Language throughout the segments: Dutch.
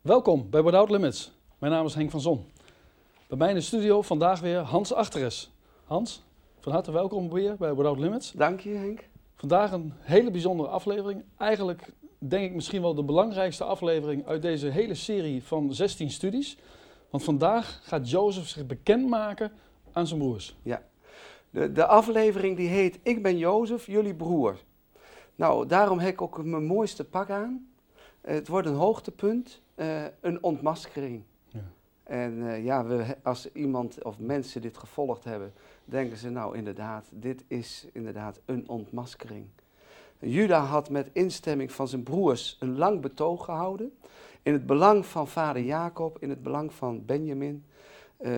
Welkom bij Without Limits. Mijn naam is Henk van Zon. Bij mij in de studio vandaag weer Hans Achteres. Hans, van harte welkom weer bij Without Limits. Dank je, Henk. Vandaag een hele bijzondere aflevering. Eigenlijk denk ik misschien wel de belangrijkste aflevering uit deze hele serie van 16 studies. Want vandaag gaat Jozef zich bekendmaken aan zijn broers. Ja. De, de aflevering die heet Ik ben Jozef, jullie broer. Nou, daarom heb ik ook mijn mooiste pak aan. Het wordt een hoogtepunt, eh, een ontmaskering. Ja. En eh, ja, we, als iemand of mensen dit gevolgd hebben, denken ze nou inderdaad, dit is inderdaad een ontmaskering. Juda had met instemming van zijn broers een lang betoog gehouden. In het belang van vader Jacob, in het belang van Benjamin. Eh,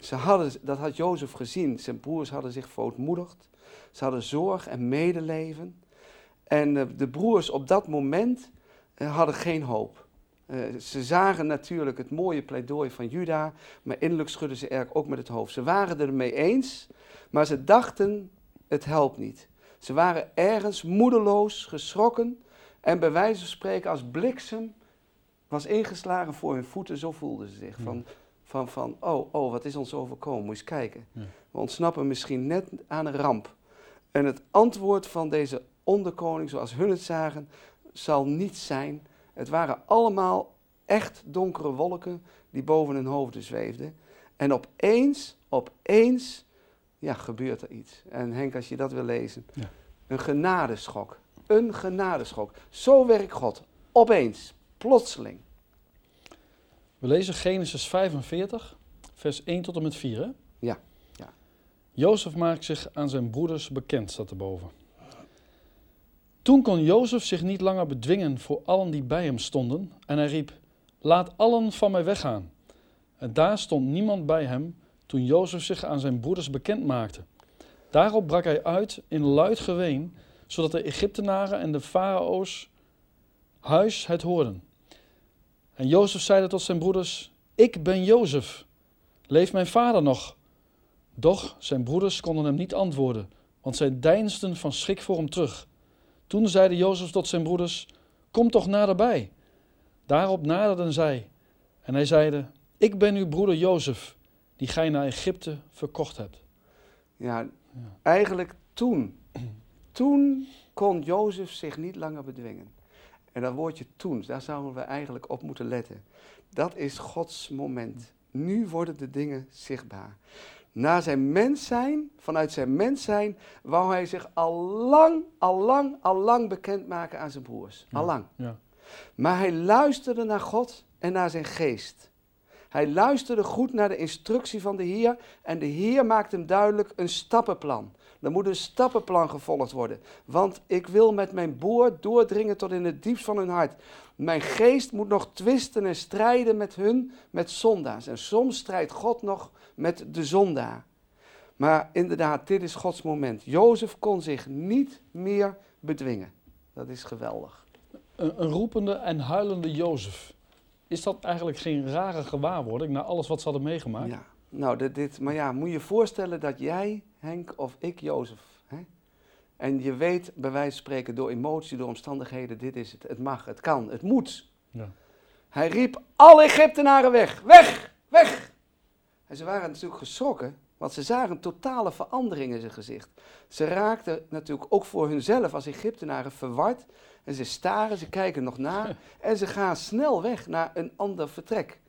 ze hadden, dat had Jozef gezien. Zijn broers hadden zich verootmoedigd. Ze hadden zorg en medeleven. En de broers op dat moment hadden geen hoop. Eh, ze zagen natuurlijk het mooie pleidooi van Juda, maar innerlijk schudden ze erg ook met het hoofd. Ze waren er mee eens, maar ze dachten, het helpt niet. Ze waren ergens moedeloos, geschrokken en bij wijze van spreken als bliksem was ingeslagen voor hun voeten, zo voelden ze zich. Ja. Van, van, van, oh, oh, wat is ons overkomen, moet je eens kijken. Ja. We ontsnappen misschien net aan een ramp. En het antwoord van deze onderkoning, zoals hun het zagen, zal niet zijn. Het waren allemaal echt donkere wolken die boven hun hoofden zweefden. En opeens, opeens, ja, gebeurt er iets. En Henk, als je dat wil lezen. Ja. Een genadeschok. Een genadeschok. Zo werkt God. Opeens. Plotseling. We lezen Genesis 45, vers 1 tot en met 4. Hè? Ja, ja. Jozef maakt zich aan zijn broeders bekend, staat erboven. Toen kon Jozef zich niet langer bedwingen voor allen die bij hem stonden en hij riep, laat allen van mij weggaan. En daar stond niemand bij hem toen Jozef zich aan zijn broeders bekend maakte. Daarop brak hij uit in luid geween, zodat de Egyptenaren en de farao's huis het hoorden. En Jozef zeide tot zijn broeders, ik ben Jozef, leeft mijn vader nog? Doch zijn broeders konden hem niet antwoorden, want zij deinsden van schrik voor hem terug. Toen zeide Jozef tot zijn broeders, kom toch naderbij. Daarop naderden zij, en hij zeide, ik ben uw broeder Jozef, die gij naar Egypte verkocht hebt. Ja, Ja. eigenlijk toen. Toen kon Jozef zich niet langer bedwingen. En dat woordje toen, daar zouden we eigenlijk op moeten letten. Dat is Gods moment. Nu worden de dingen zichtbaar. Na zijn mens zijn, vanuit zijn mens zijn, wou hij zich al lang, al lang, al lang bekendmaken aan zijn broers. Ja. Al lang. Ja. Maar hij luisterde naar God en naar zijn geest. Hij luisterde goed naar de instructie van de Heer en de Heer maakte hem duidelijk een stappenplan. Er moet een stappenplan gevolgd worden, want ik wil met mijn boor doordringen tot in het diepst van hun hart. Mijn geest moet nog twisten en strijden met hun, met zondaars. En soms strijdt God nog met de zondaar. Maar inderdaad, dit is Gods moment. Jozef kon zich niet meer bedwingen. Dat is geweldig. Een, een roepende en huilende Jozef. Is dat eigenlijk geen rare gewaarwording na alles wat ze hadden meegemaakt? Ja, nou, dit, dit, maar ja, moet je je voorstellen dat jij, Henk, of ik, Jozef, hè? en je weet, bij wijze van spreken, door emotie, door omstandigheden, dit is het, het mag, het kan, het moet. Ja. Hij riep alle Egyptenaren weg, weg, weg. En ze waren natuurlijk geschrokken, want ze zagen totale verandering in zijn gezicht. Ze raakten natuurlijk ook voor hunzelf als Egyptenaren verward. En ze staren, ze kijken nog na en ze gaan snel weg naar een ander vertrek.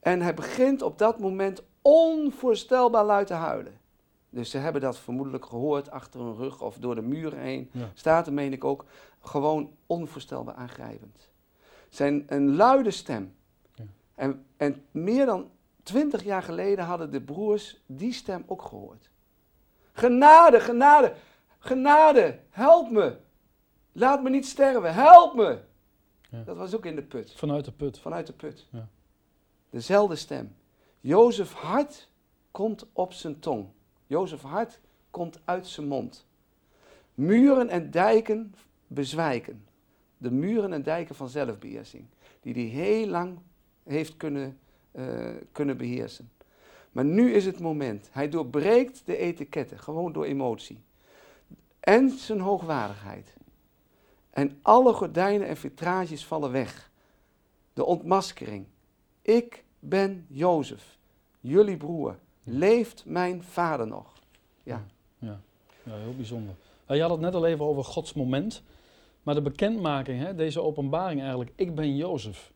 En hij begint op dat moment onvoorstelbaar luid te huilen. Dus ze hebben dat vermoedelijk gehoord achter hun rug of door de muren heen. Ja. Staat er, meen ik ook, gewoon onvoorstelbaar aangrijpend. Zijn een luide stem. Ja. En, en meer dan twintig jaar geleden hadden de broers die stem ook gehoord. Genade, genade, genade, help me. Laat me niet sterven, help me. Ja. Dat was ook in de put, Vanuit de put. vanuit de put. Ja. Dezelfde stem. Jozef hart komt op zijn tong. Jozef hart komt uit zijn mond. Muren en dijken bezwijken. De muren en dijken van zelfbeheersing. Die hij heel lang heeft kunnen, eh, kunnen beheersen. Maar nu is het moment. Hij doorbreekt de etiketten, gewoon door emotie. En zijn hoogwaardigheid. En alle gordijnen en vitrages vallen weg. De ontmaskering. Ik ben Jozef, jullie broer. Leeft mijn vader nog? Ja. Ja, ja heel bijzonder. Je had het net al even over Gods moment. Maar de bekendmaking, hè, deze openbaring eigenlijk, ik ben Jozef.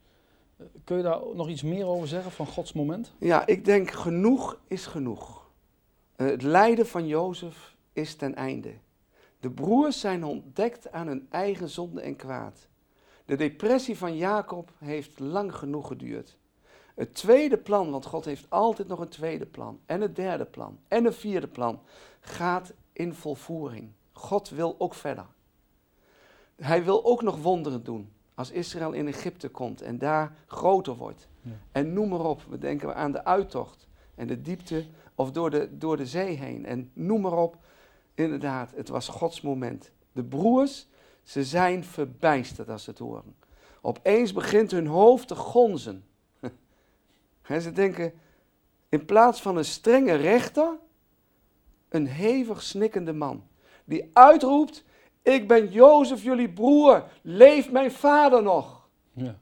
Kun je daar nog iets meer over zeggen van Gods moment? Ja, ik denk genoeg is genoeg. Eh, Het lijden van Jozef is ten einde. De broers zijn ontdekt aan hun eigen zonde en kwaad. De depressie van Jacob heeft lang genoeg geduurd. Het tweede plan, want God heeft altijd nog een tweede plan, en het derde plan, en een vierde plan, gaat in volvoering. God wil ook verder. Hij wil ook nog wonderen doen. Als Israël in Egypte komt en daar groter wordt. Ja. En noem maar op, we denken aan de uittocht en de diepte of door de, door de zee heen. En noem maar op, inderdaad, het was Gods moment. De broers, ze zijn verbijsterd als ze het horen. Opeens begint hun hoofd te gonzen. En ze denken, in plaats van een strenge rechter, een hevig snikkende man. Die uitroept, ik ben Jozef, jullie broer, leeft mijn vader nog? Ja.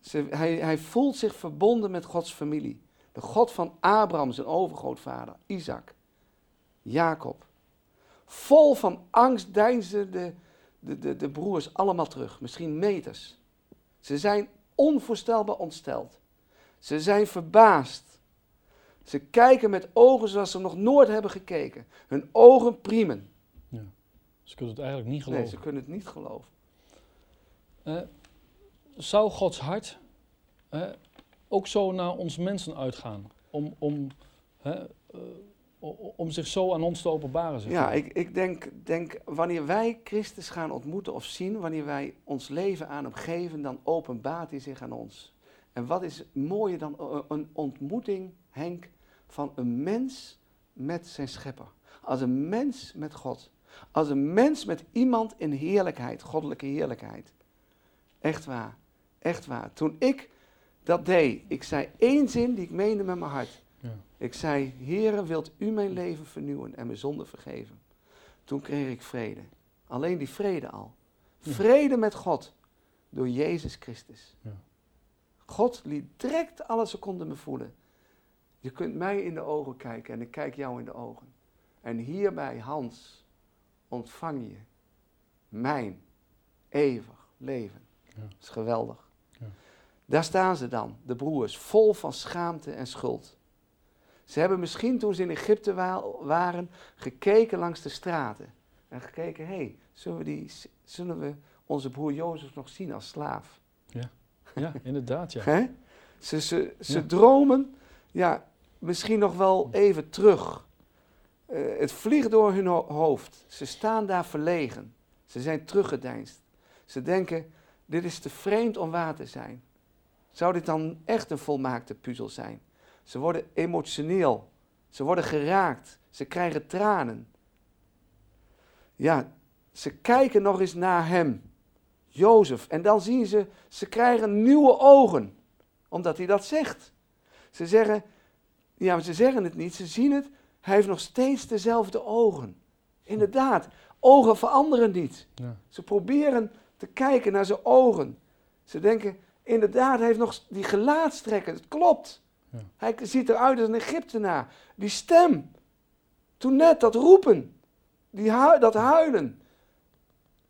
Ze, hij, hij voelt zich verbonden met Gods familie. De God van Abraham, zijn overgrootvader, Isaac, Jacob. Vol van angst deinzen de, de, de, de broers allemaal terug, misschien meters. Ze zijn onvoorstelbaar ontsteld. Ze zijn verbaasd. Ze kijken met ogen zoals ze nog nooit hebben gekeken. Hun ogen priemen. Ze kunnen het eigenlijk niet Nee, geloven. ze kunnen het niet geloven. Eh, zou Gods hart eh, ook zo naar ons mensen uitgaan? Om, om, eh, om zich zo aan ons te openbaren? Zeg Ja, ik, ik denk, denk, wanneer wij Christus gaan ontmoeten of zien, wanneer wij ons leven aan hem geven, dan openbaart hij zich aan ons. En wat is mooier dan een ontmoeting, Henk, van een mens met zijn schepper. Als een mens met God. Als een mens met iemand in heerlijkheid, goddelijke heerlijkheid. Echt waar, echt waar. Toen ik dat deed, ik zei één zin die ik meende met mijn hart. Ja. Ik zei, Heere, wilt u mijn leven vernieuwen en mijn zonde vergeven? Toen kreeg ik vrede. Alleen die vrede al. Vrede met God door Jezus Christus. Ja. God liet direct alle seconden me voelen. Je kunt mij in de ogen kijken en ik kijk jou in de ogen. En hierbij, Hans, ontvang je mijn eeuwig leven. Ja. Dat is geweldig. Ja. Daar staan ze dan, de broers, vol van schaamte en schuld. Ze hebben misschien toen ze in Egypte wa- waren gekeken langs de straten. En gekeken, hé, hey, zullen, we die- zullen we onze broer Jozef nog zien als slaaf? ja, inderdaad. Ja. Ze, ze, ze Ja. dromen, ja, misschien nog wel even terug. Eh, het vliegt door hun ho- hoofd. Ze staan daar verlegen. Ze zijn teruggedeinst. Ze denken, dit is te vreemd om waar te zijn. Zou dit dan echt een volmaakte puzzel zijn? Ze worden emotioneel. Ze worden geraakt. Ze krijgen tranen. Ja, ze kijken nog eens naar hem. Jozef. En dan zien ze, ze krijgen nieuwe ogen. Omdat hij dat zegt. Ze zeggen, ja, ze zeggen het niet, ze zien het. Hij heeft nog steeds dezelfde ogen. Inderdaad, ogen veranderen niet. Ja. Ze proberen te kijken naar zijn ogen. Ze denken, inderdaad, hij heeft nog die gelaatstrekken. Het klopt. Ja. Hij ziet eruit als een Egyptenaar. Die stem. Toen net dat roepen. Die dat huilen.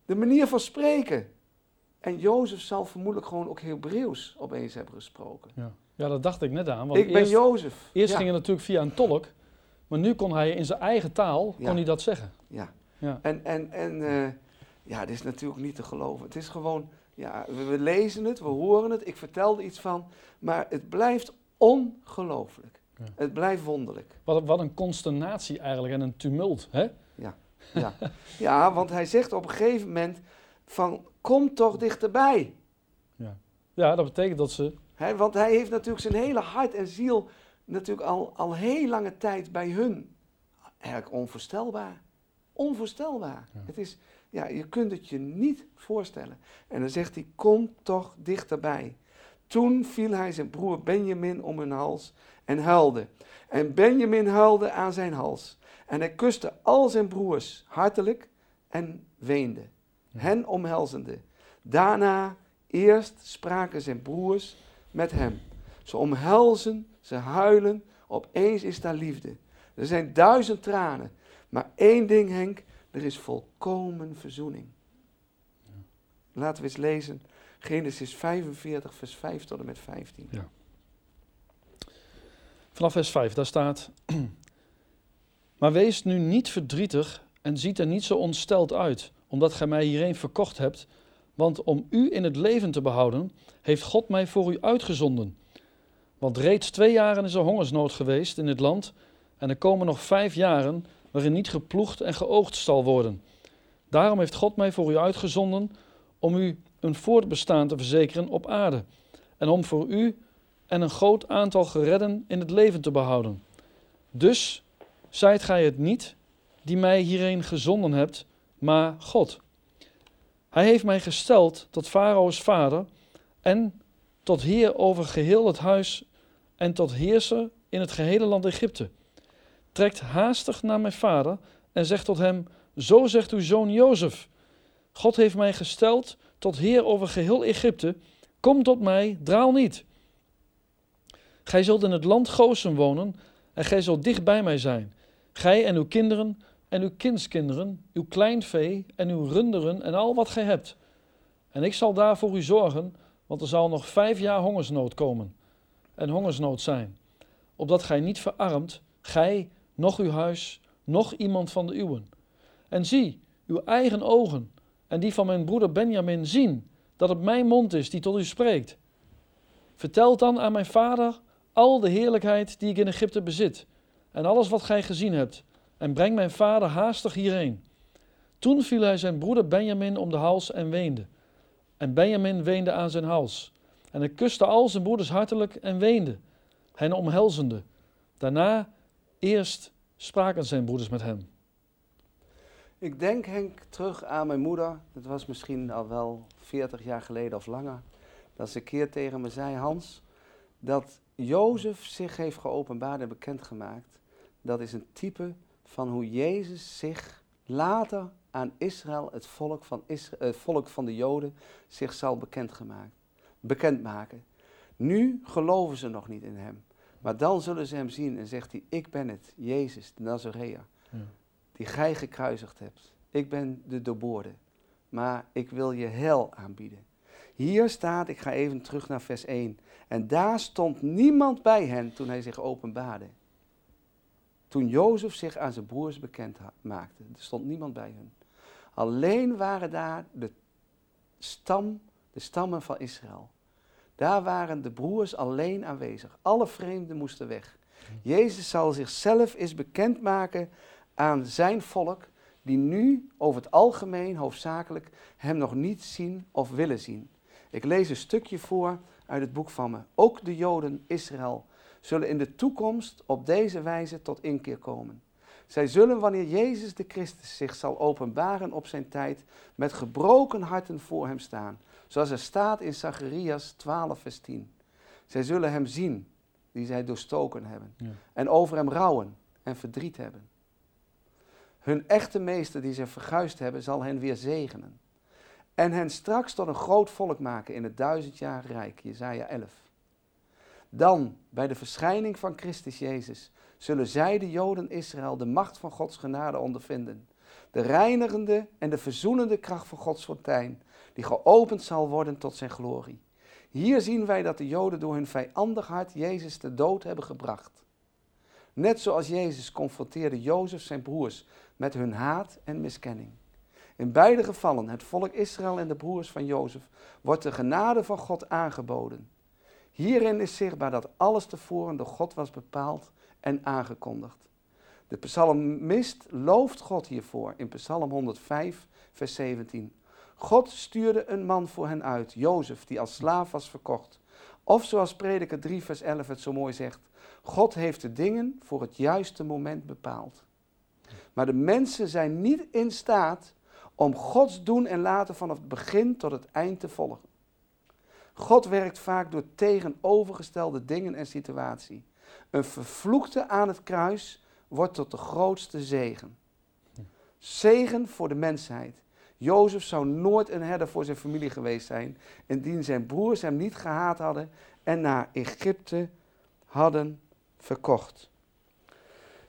De manier van spreken. En Jozef zal vermoedelijk gewoon ook Hebreeuws opeens hebben gesproken. Ja. ja, dat dacht ik net aan. Want Ik ben Jozef. eerst ja. ging het natuurlijk via een tolk. Maar nu kon hij in zijn eigen taal Ja. kon hij dat zeggen. Ja. Ja. En, en, en eh, ja, dit is natuurlijk niet te geloven. Het is gewoon, ja, we, we lezen het, we horen het, ik vertelde iets van, maar het blijft ongelooflijk. Ja. Het blijft wonderlijk. Wat, wat een consternatie eigenlijk en een tumult. Hè? Ja. ja, want hij zegt op een gegeven moment van, kom toch dichterbij. Ja, dat betekent dat ze... Want hij heeft natuurlijk zijn hele hart en ziel natuurlijk al, al heel lange tijd bij hun. Eigenlijk onvoorstelbaar. Onvoorstelbaar. Ja. Het is, ja, je kunt het je niet voorstellen. En dan zegt hij, kom toch dichterbij. Toen viel hij zijn broer Benjamin om hun hals en huilde. En Benjamin huilde aan zijn hals. En hij kuste al zijn broers hartelijk en weende, Ja. hen omhelzende. Daarna Eerst spraken zijn broers met hem. Ze omhelzen, ze huilen, opeens is daar liefde. Er zijn duizend tranen, maar één ding Henk, er is volkomen verzoening. Laten we eens lezen Genesis 45, vers 5 tot en met 15. Ja. Vanaf vers 5, daar staat: Maar wees nu niet verdrietig en ziet er niet zo ontsteld uit, omdat gij mij hierheen verkocht hebt. Want om u in het leven te behouden, heeft God mij voor u uitgezonden. Want reeds twee jaren is er hongersnood geweest in het land, en er komen nog vijf jaren waarin niet geploegd en geoogst zal worden. Daarom heeft God mij voor u uitgezonden om u een voortbestaan te verzekeren op aarde, en om voor u en een groot aantal geredden in het leven te behouden. Dus zijt gij het niet die mij hierheen gezonden hebt, maar God. Hij heeft mij gesteld tot Farao's vader en tot heer over geheel het huis en tot heerser in het gehele land Egypte. Trekt haastig naar mijn vader en zegt tot hem: Zo zegt uw zoon Jozef: God heeft mij gesteld tot heer over geheel Egypte. Kom tot mij, draal niet. Gij zult in het land Gozen wonen en gij zult dicht bij mij zijn, gij en uw kinderen en uw kindskinderen, uw kleinvee en uw runderen en al wat gij hebt. En ik zal daar voor u zorgen, want er zal nog vijf jaar hongersnood komen en hongersnood zijn, opdat gij niet verarmt, gij, noch uw huis, noch iemand van de uwen. En zie, uw eigen ogen en die van mijn broeder Benjamin zien dat het mijn mond is die tot u spreekt. Vertel dan aan mijn vader al de heerlijkheid die ik in Egypte bezit en alles wat gij gezien hebt en breng mijn vader haastig hierheen. Toen viel hij zijn broeder Benjamin om de hals en weende. En Benjamin weende aan zijn hals. En hij kuste al zijn broeders hartelijk en weende, hen omhelzende. Daarna eerst spraken zijn broeders met hem. Ik denk Henk terug aan mijn moeder. Het was misschien al wel 40 jaar geleden of langer. Dat ze een keer tegen me zei, Hans, dat Jozef zich heeft geopenbaard en bekendgemaakt. Dat is een type van hoe Jezus zich later aan Israël, het volk van, Israël, het volk van de Joden, zich zal bekendgemaakt, bekendmaken. Nu geloven ze nog niet in hem. Maar dan zullen ze hem zien en zegt hij, ik ben het, Jezus, de Nazareër, ja. die gij gekruisigd hebt. Ik ben de doorboorde, maar ik wil je hel aanbieden. Hier staat, ik ga even terug naar vers 1. En daar stond niemand bij hen toen hij zich openbaarde. Toen Jozef zich aan zijn broers bekend maakte, er stond niemand bij hen. Alleen waren daar de stam, de stammen van Israël. Daar waren de broers alleen aanwezig. Alle vreemden moesten weg. Jezus zal zichzelf eens bekendmaken aan zijn volk, die nu over het algemeen hoofdzakelijk hem nog niet zien of willen zien. Ik lees een stukje voor uit het boek van me. Ook de Joden, Israël, zullen in de toekomst op deze wijze tot inkeer komen. Zij zullen, wanneer Jezus de Christus zich zal openbaren op zijn tijd, met gebroken harten voor hem staan. Zoals er staat in Zacharias 12, vers 10. Zij zullen hem zien, die zij doorstoken hebben. En over hem rouwen en verdriet hebben. Hun echte meester die zij verguisd hebben, zal hen weer zegenen. En hen straks tot een groot volk maken in het duizendjarige rijk. Jezaja 11. Dan, bij de verschijning van Christus Jezus, zullen zij, de Joden Israël, de macht van Gods genade ondervinden. De reinigende en de verzoenende kracht van Gods fontein, die geopend zal worden tot zijn glorie. Hier zien wij dat de Joden door hun vijandig hart Jezus te dood hebben gebracht. Net zoals Jezus confronteerde Jozef zijn broers met hun haat en miskenning. In beide gevallen, het volk Israël en de broers van Jozef, wordt de genade van God aangeboden. Hierin is zichtbaar dat alles tevoren door God was bepaald en aangekondigd. De psalmist looft God hiervoor in Psalm 105, vers 17. God stuurde een man voor hen uit, Jozef, die als slaaf was verkocht. Of zoals Prediker 3, vers 11 het zo mooi zegt, God heeft de dingen voor het juiste moment bepaald. Maar de mensen zijn niet in staat om Gods doen en laten vanaf het begin tot het eind te volgen. God werkt vaak door tegenovergestelde dingen en situatie. Een vervloekte aan het kruis wordt tot de grootste zegen. Zegen voor de mensheid. Jozef zou nooit een herder voor zijn familie geweest zijn, indien zijn broers hem niet gehaat hadden en naar Egypte hadden verkocht.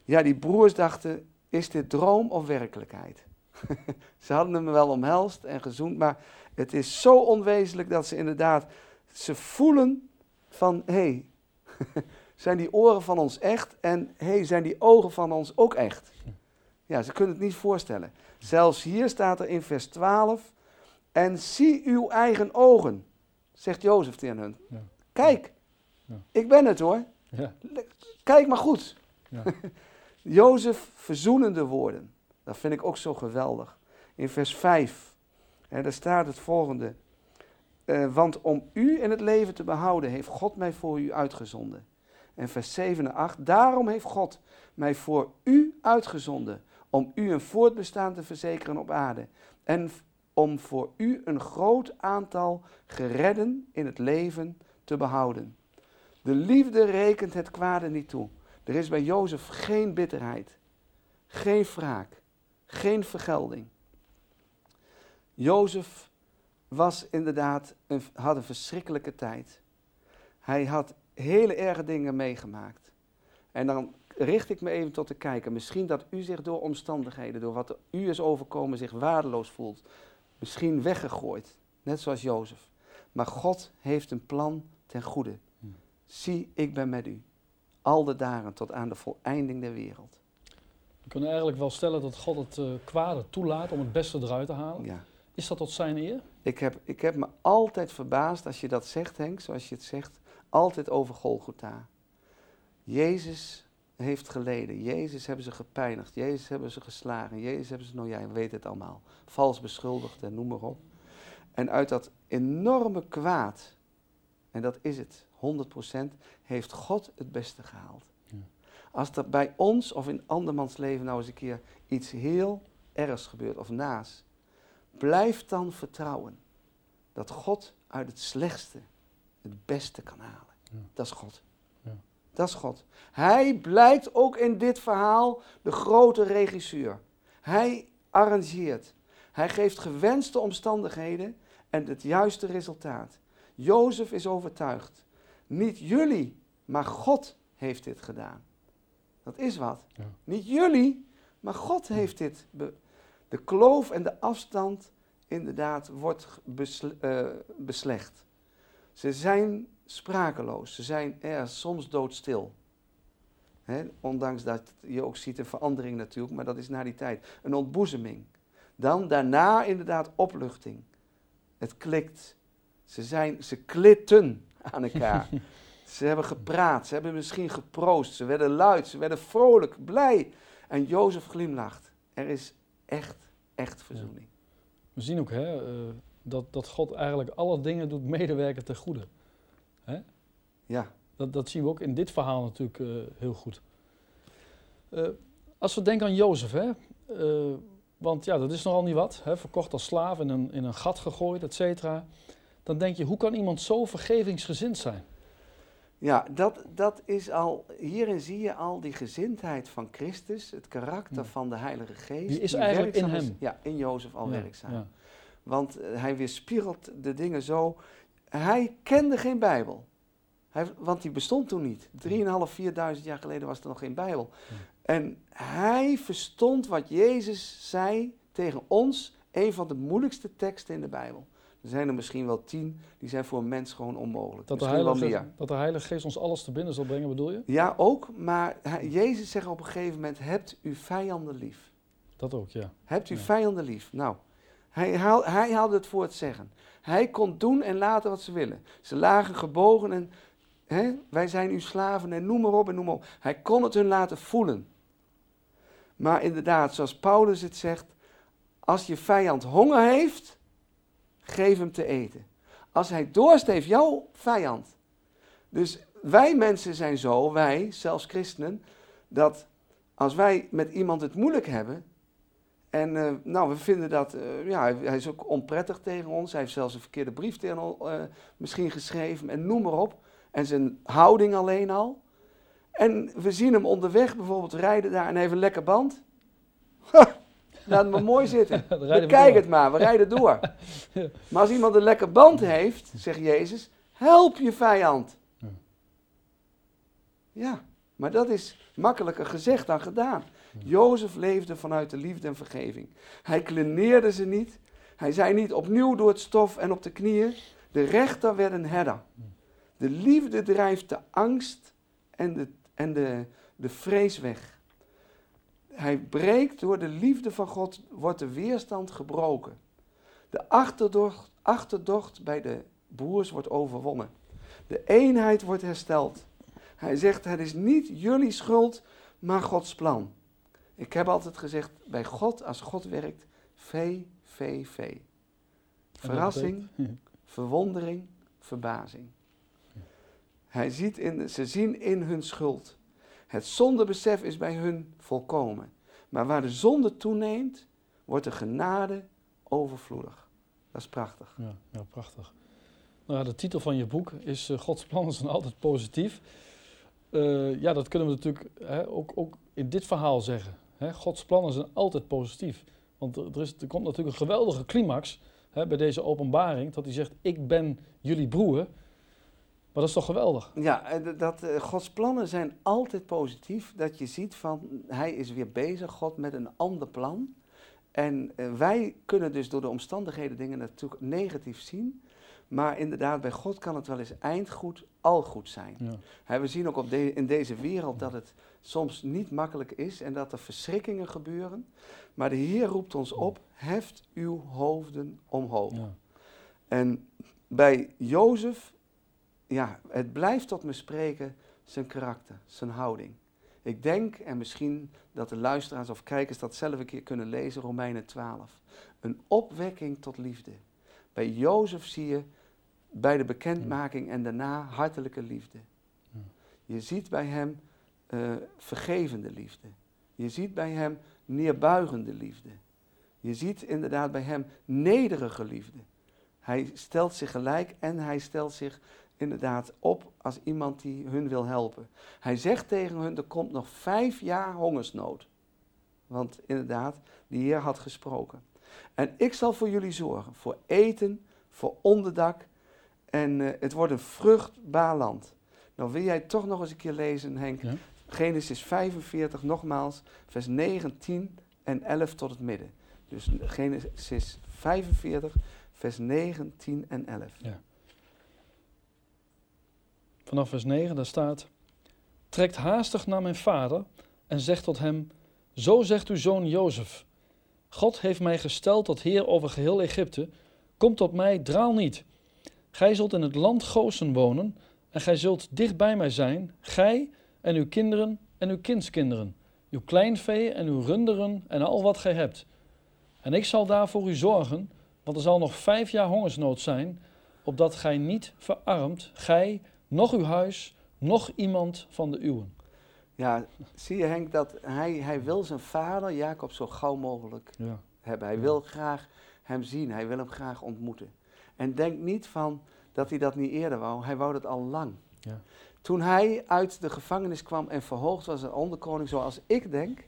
Ja, die broers dachten, is dit droom of werkelijkheid? ze hadden hem wel omhelst en gezoend, maar het is zo onwezenlijk dat ze inderdaad, ze voelen van, hé, hey, zijn die oren van ons echt en hey, zijn die ogen van ons ook echt? Ja, ze kunnen het niet voorstellen. Zelfs hier staat er in vers 12, en zie uw eigen ogen, zegt Jozef tegen hen. Ja. Kijk, ja. ik ben het hoor. Ja. Kijk maar goed. Jozef verzoenende woorden. Dat vind ik ook zo geweldig. In vers 5, hè, daar staat het volgende. Uh, want om u in het leven te behouden, heeft God mij voor u uitgezonden. En vers 7 en 8, daarom heeft God mij voor u uitgezonden, om u een voortbestaan te verzekeren op aarde. En om voor u een groot aantal geredden in het leven te behouden. De liefde rekent het kwade niet toe. Er is bij Jozef geen bitterheid, geen wraak, geen vergelding. Jozef was inderdaad een, een verschrikkelijke tijd. Hij had hele erge dingen meegemaakt. En dan richt ik me even tot de kijker. Misschien dat u zich door omstandigheden, door wat u is overkomen, zich waardeloos voelt. Misschien weggegooid, net zoals Jozef. Maar God heeft een plan ten goede. Hmm. Zie, ik ben met u. Al de dagen tot aan de voleinding der wereld. We kunnen eigenlijk wel stellen dat God het uh, kwade toelaat om het beste eruit te halen. Ja. Is dat tot zijn eer? Ik heb, ik heb me altijd verbaasd als je dat zegt, Henk, zoals je het zegt, altijd over Golgotha. Jezus heeft geleden. Jezus hebben ze gepijnigd. Jezus hebben ze geslagen. Jezus hebben ze, nou jij weet het allemaal, vals beschuldigd en noem maar op. En uit dat enorme kwaad, en dat is het, 100%, heeft God het beste gehaald. Ja. Als er bij ons of in andermans leven nou eens een keer iets heel ergs gebeurt of naast, blijf dan vertrouwen dat God uit het slechtste het beste kan halen. Ja. Dat is God. Ja. Dat is God. Hij blijkt ook in dit verhaal de grote regisseur. Hij arrangeert. Hij geeft gewenste omstandigheden en het juiste resultaat. Jozef is overtuigd. Niet jullie, maar God heeft dit gedaan. Dat is wat. Ja. Niet jullie, maar God heeft dit. de kloof en de afstand inderdaad wordt eh, beslecht. Ze zijn sprakeloos, ze zijn er soms doodstil. He, ondanks dat je ook ziet een verandering natuurlijk, maar dat is na die tijd. Een ontboezeming. Dan daarna inderdaad opluchting. Het klikt. Ze, zijn, ze klitten aan elkaar. ze hebben gepraat, ze hebben misschien geproost, ze werden luid, ze werden vrolijk, blij. En Jozef glimlacht. Er is echt, echt verzoening. We zien ook hè, uh, dat, dat God eigenlijk alle dingen doet medewerken ten goede. Hè? Ja. Dat, dat zien we ook in dit verhaal natuurlijk uh, heel goed. Uh, als we denken aan Jozef, hè, want ja, dat is nogal niet wat, hè, verkocht als slaaf, in een, in een gat gegooid, et cetera. Dan denk je, hoe kan iemand zo vergevingsgezind zijn? Ja, dat, dat is al, hierin zie je al die gezindheid van Christus, het karakter van de Heilige Geest. Die is eigenlijk in hem. ja, in Jozef al werkzaam. Ja. Want hij weerspiegelt de dingen zo. Hij kende geen Bijbel. Hij, want die bestond toen niet. 3.500, 4.000 jaar geleden was er nog geen Bijbel. En hij verstond wat Jezus zei tegen ons, een van de moeilijkste teksten in de Bijbel. Er zijn er misschien wel tien, die zijn voor een mens gewoon onmogelijk. Dat, de Heilige, dat de Heilige Geest ons alles te binnen zal brengen, bedoel je? Ja, ook. Maar Jezus zegt op een gegeven moment, hebt u vijanden lief. Dat ook, ja. Hebt u vijanden lief. Nou, hij, hij haalde het voor het zeggen. Hij kon doen en laten wat ze willen. Ze lagen gebogen en hè, wij zijn uw slaven en noem maar op en noem maar op. Hij kon het hun laten voelen. Maar inderdaad, zoals Paulus het zegt, als je vijand honger heeft, geef hem te eten. Als hij dorst heeft, jouw vijand. Dus wij mensen zijn zo, wij, zelfs christenen, dat als wij met iemand het moeilijk hebben, en uh, nou, we vinden dat, uh, ja, hij, is ook onprettig tegen ons, hij heeft zelfs een verkeerde brief tegen ons uh, misschien geschreven en noem maar op. En zijn houding alleen al. En we zien hem onderweg bijvoorbeeld rijden daar en heeft een lekker band. laat maar mooi zitten. Door. het maar, we rijden door. Maar als iemand een lekker band heeft, zegt Jezus, help je vijand. Ja. Maar dat is makkelijker gezegd dan gedaan. Jozef leefde vanuit de liefde en vergeving. Hij kleneerde ze niet. Hij zei niet opnieuw door het stof en op de knieën. De rechter werd een herder. De liefde drijft de angst en de, en de, de vrees weg. Hij breekt door de liefde van God, wordt de weerstand gebroken. De achterdocht, achterdocht bij de broers wordt overwonnen. De eenheid wordt hersteld. Hij zegt, het is niet jullie schuld, maar Gods plan. Ik heb altijd gezegd, bij God, als God werkt, V, V, V. En dat Verrassing, verwondering, verbazing. Hij ziet in, ze zien in hun schuld. Het zondebesef is bij hun volkomen. Maar waar de zonde toeneemt, wordt de genade overvloedig. Dat is prachtig. Ja, ja, prachtig. Nou, de titel van je boek is eh, Gods plannen zijn altijd positief. Eh, ja, dat kunnen we natuurlijk hè, ook, ook in dit verhaal zeggen. Hè? Gods plannen zijn altijd positief. Want er, is, er komt natuurlijk een geweldige climax hè, bij deze openbaring. Dat hij zegt, ik ben jullie broer. Maar dat is toch geweldig? Ja, eh, dat, eh, Gods plannen zijn altijd positief. Dat je ziet van, hij is weer bezig, God, met een ander plan. En wij kunnen dus door de omstandigheden dingen natuurlijk negatief zien. Maar inderdaad, bij God kan het wel eens eindgoed al goed zijn. Ja. We zien ook op de- in deze wereld dat het soms niet makkelijk is en dat er verschrikkingen gebeuren. Maar de Heer roept ons op, heft uw hoofden omhoog. Ja. En bij Jozef, ja, het blijft tot me spreken zijn karakter, zijn houding. Ik denk, en misschien dat de luisteraars of kijkers dat zelf een keer kunnen lezen, Romeinen 12. Een opwekking tot liefde. Bij Jozef zie je bij de bekendmaking en daarna hartelijke liefde. Ja. Je ziet bij hem eh, vergevende liefde. Je ziet bij hem neerbuigende liefde. Je ziet inderdaad bij hem nederige liefde. Hij stelt zich gelijk en hij stelt zich inderdaad op als iemand die hun wil helpen. Hij zegt tegen hun, er komt nog vijf jaar hongersnood. Want inderdaad, die Heer had gesproken. En ik zal voor jullie zorgen, voor eten, voor onderdak. En eh, het wordt een vruchtbaar land. Nou wil jij toch nog eens een keer lezen, Henk. Ja. Genesis 45, nogmaals, vers 9, 10 en 11 tot het midden. Dus Genesis 45, vers 9, 10 en 11. Vanaf vers 9, daar staat... Trekt haastig naar mijn vader en zegt tot hem... Zo zegt uw zoon Jozef. God heeft mij gesteld tot heer over geheel Egypte. Kom tot mij, draal niet. Gij zult in het land Gozen wonen... en gij zult dicht bij mij zijn, gij en uw kinderen en uw kindskinderen... uw kleinvee en uw runderen en al wat gij hebt. En ik zal daar voor u zorgen, want er zal nog vijf jaar hongersnood zijn... opdat gij niet verarmt, gij nog uw huis, nog iemand van de uwen. Ja, zie je Henk, dat hij, hij wil zijn vader, Jacob, zo gauw mogelijk Ja. hebben. Hij Ja. wil graag hem zien, hij wil hem graag ontmoeten. En denk niet van dat hij dat niet eerder wou, hij wou dat al lang. Ja. Toen hij uit de gevangenis kwam en verhoogd was een onderkoning, zoals ik denk,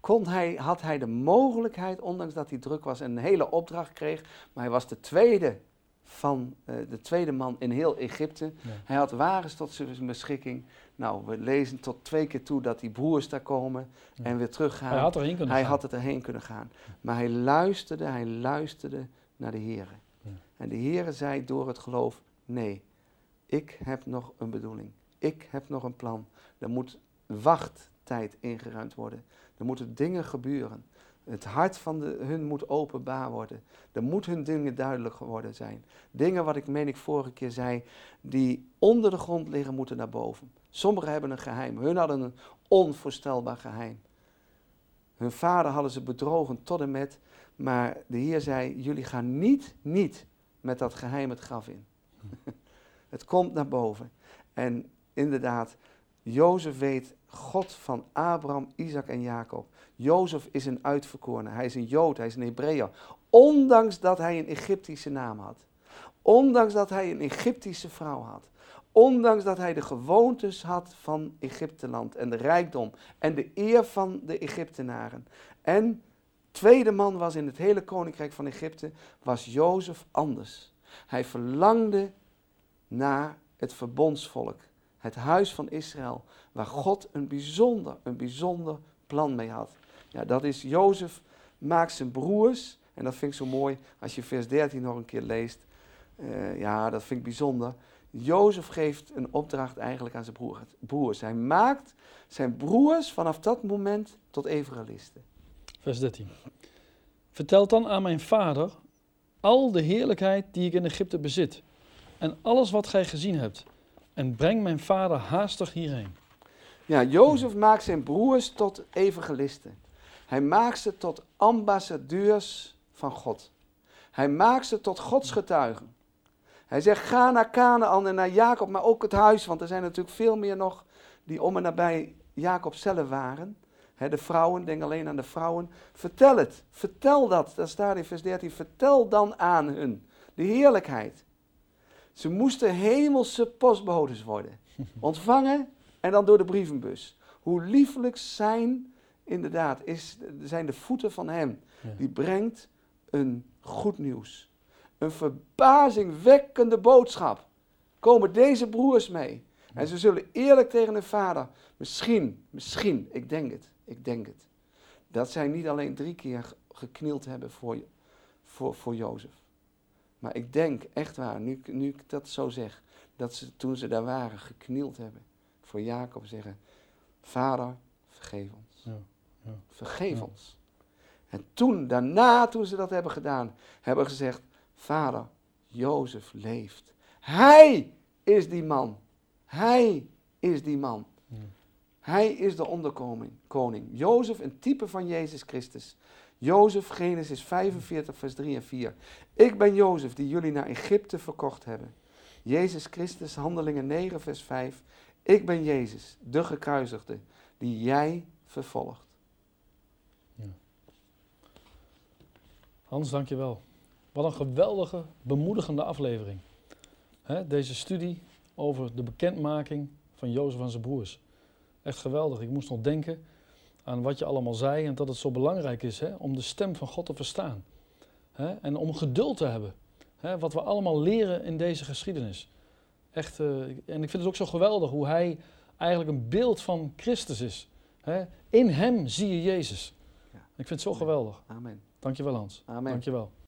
kon hij, had hij de mogelijkheid, ondanks dat hij druk was en een hele opdracht kreeg, maar hij was de tweede van eh, de tweede man in heel Egypte. Ja. Hij had wagens tot zijn beschikking. Nou, we lezen tot twee keer toe dat die broers daar komen Ja. en weer teruggaan. Hij had erheen kunnen Hij gaan. had het erheen kunnen gaan. Maar hij luisterde, hij luisterde naar de Heer. Ja. En de Heer zei door het geloof, nee, ik heb nog een bedoeling. Ik heb nog een plan. Er moet wachttijd ingeruimd worden. Er moeten dingen gebeuren. Het hart van de, hun moet openbaar worden. Er moet hun dingen duidelijk geworden zijn. Dingen wat ik meen ik vorige keer zei, die onder de grond liggen, moeten naar boven. Sommigen hebben een geheim. Hun hadden een onvoorstelbaar geheim. Hun vader hadden ze bedrogen tot en met, maar de Heer zei, jullie gaan niet, niet met dat geheim het graf in. het komt naar boven. En inderdaad, Jozef weet, God van Abraham, Isaac en Jacob. Jozef is een uitverkorene. Hij is een Jood, hij is een Hebreeër. Ondanks dat hij een Egyptische naam had. Ondanks dat hij een Egyptische vrouw had. Ondanks dat hij de gewoontes had van Egypteland en de rijkdom en de eer van de Egyptenaren. En tweede man was in het hele koninkrijk van Egypte, was Jozef anders. Hij verlangde naar het verbondsvolk, het huis van Israël, waar God een bijzonder, een bijzonder plan mee had. Ja, dat is Jozef maakt zijn broers, en dat vind ik zo mooi als je vers 13 nog een keer leest. Eh, ja, dat vind ik bijzonder. Jozef geeft een opdracht eigenlijk aan zijn broers. Hij maakt zijn broers vanaf dat moment tot evangelisten. Vers 13. Vertel dan aan mijn vader al de heerlijkheid die ik in Egypte bezit en alles wat gij gezien hebt. En breng mijn vader haastig hierheen. Ja, Jozef maakt zijn broers tot evangelisten. Hij maakt ze tot ambassadeurs van God. Hij maakt ze tot Gods getuigen. Hij zegt, ga naar Canaan en naar Jacob, maar ook het huis, want er zijn natuurlijk veel meer nog die om en nabij Jacob zelf waren. de vrouwen, denk alleen aan de vrouwen. Vertel het, vertel dat, dat staat in vers 13, vertel dan aan hun de heerlijkheid. Ze moesten hemelse postbodes worden, ontvangen en dan door de brievenbus. Hoe liefelijk zijn, inderdaad, is, zijn de voeten van hem. Die brengt een goed nieuws. Een verbazingwekkende boodschap. Komen deze broers mee. En ze zullen eerlijk tegen hun vader, misschien, misschien, ik denk het, ik denk het, dat zij niet alleen drie keer geknield hebben voor, voor, voor Jozef. Maar ik denk echt waar, nu, nu ik dat zo zeg, dat ze toen ze daar waren geknield hebben voor Jacob zeggen, vader, vergeef ons. Ja, ja. Vergeef ons. En toen, daarna, toen ze dat hebben gedaan, hebben gezegd, vader, Jozef leeft. Hij is die man. Hij is die man. Hij is de onderkoning, koning. Jozef, een type van Jezus Christus. Jozef, Genesis 45, vers 3 en 4. Ik ben Jozef, die jullie naar Egypte verkocht hebben. Jezus Christus, Handelingen 9, vers 5. Ik ben Jezus, de gekruisigde, die jij vervolgt. Ja. Hans, dankjewel. Wat een geweldige, bemoedigende aflevering. deze studie over de bekendmaking van Jozef en zijn broers. Echt geweldig. Ik moest nog denken aan wat je allemaal zei en dat het zo belangrijk is om de stem van God te verstaan. en om geduld te hebben. wat we allemaal leren in deze geschiedenis. Echt, uh, en ik vind het ook zo geweldig hoe hij eigenlijk een beeld van Christus is. in hem zie je Jezus. Ja. Ik vind het zo geweldig. Amen. Dankjewel Hans. Amen. Dankjewel.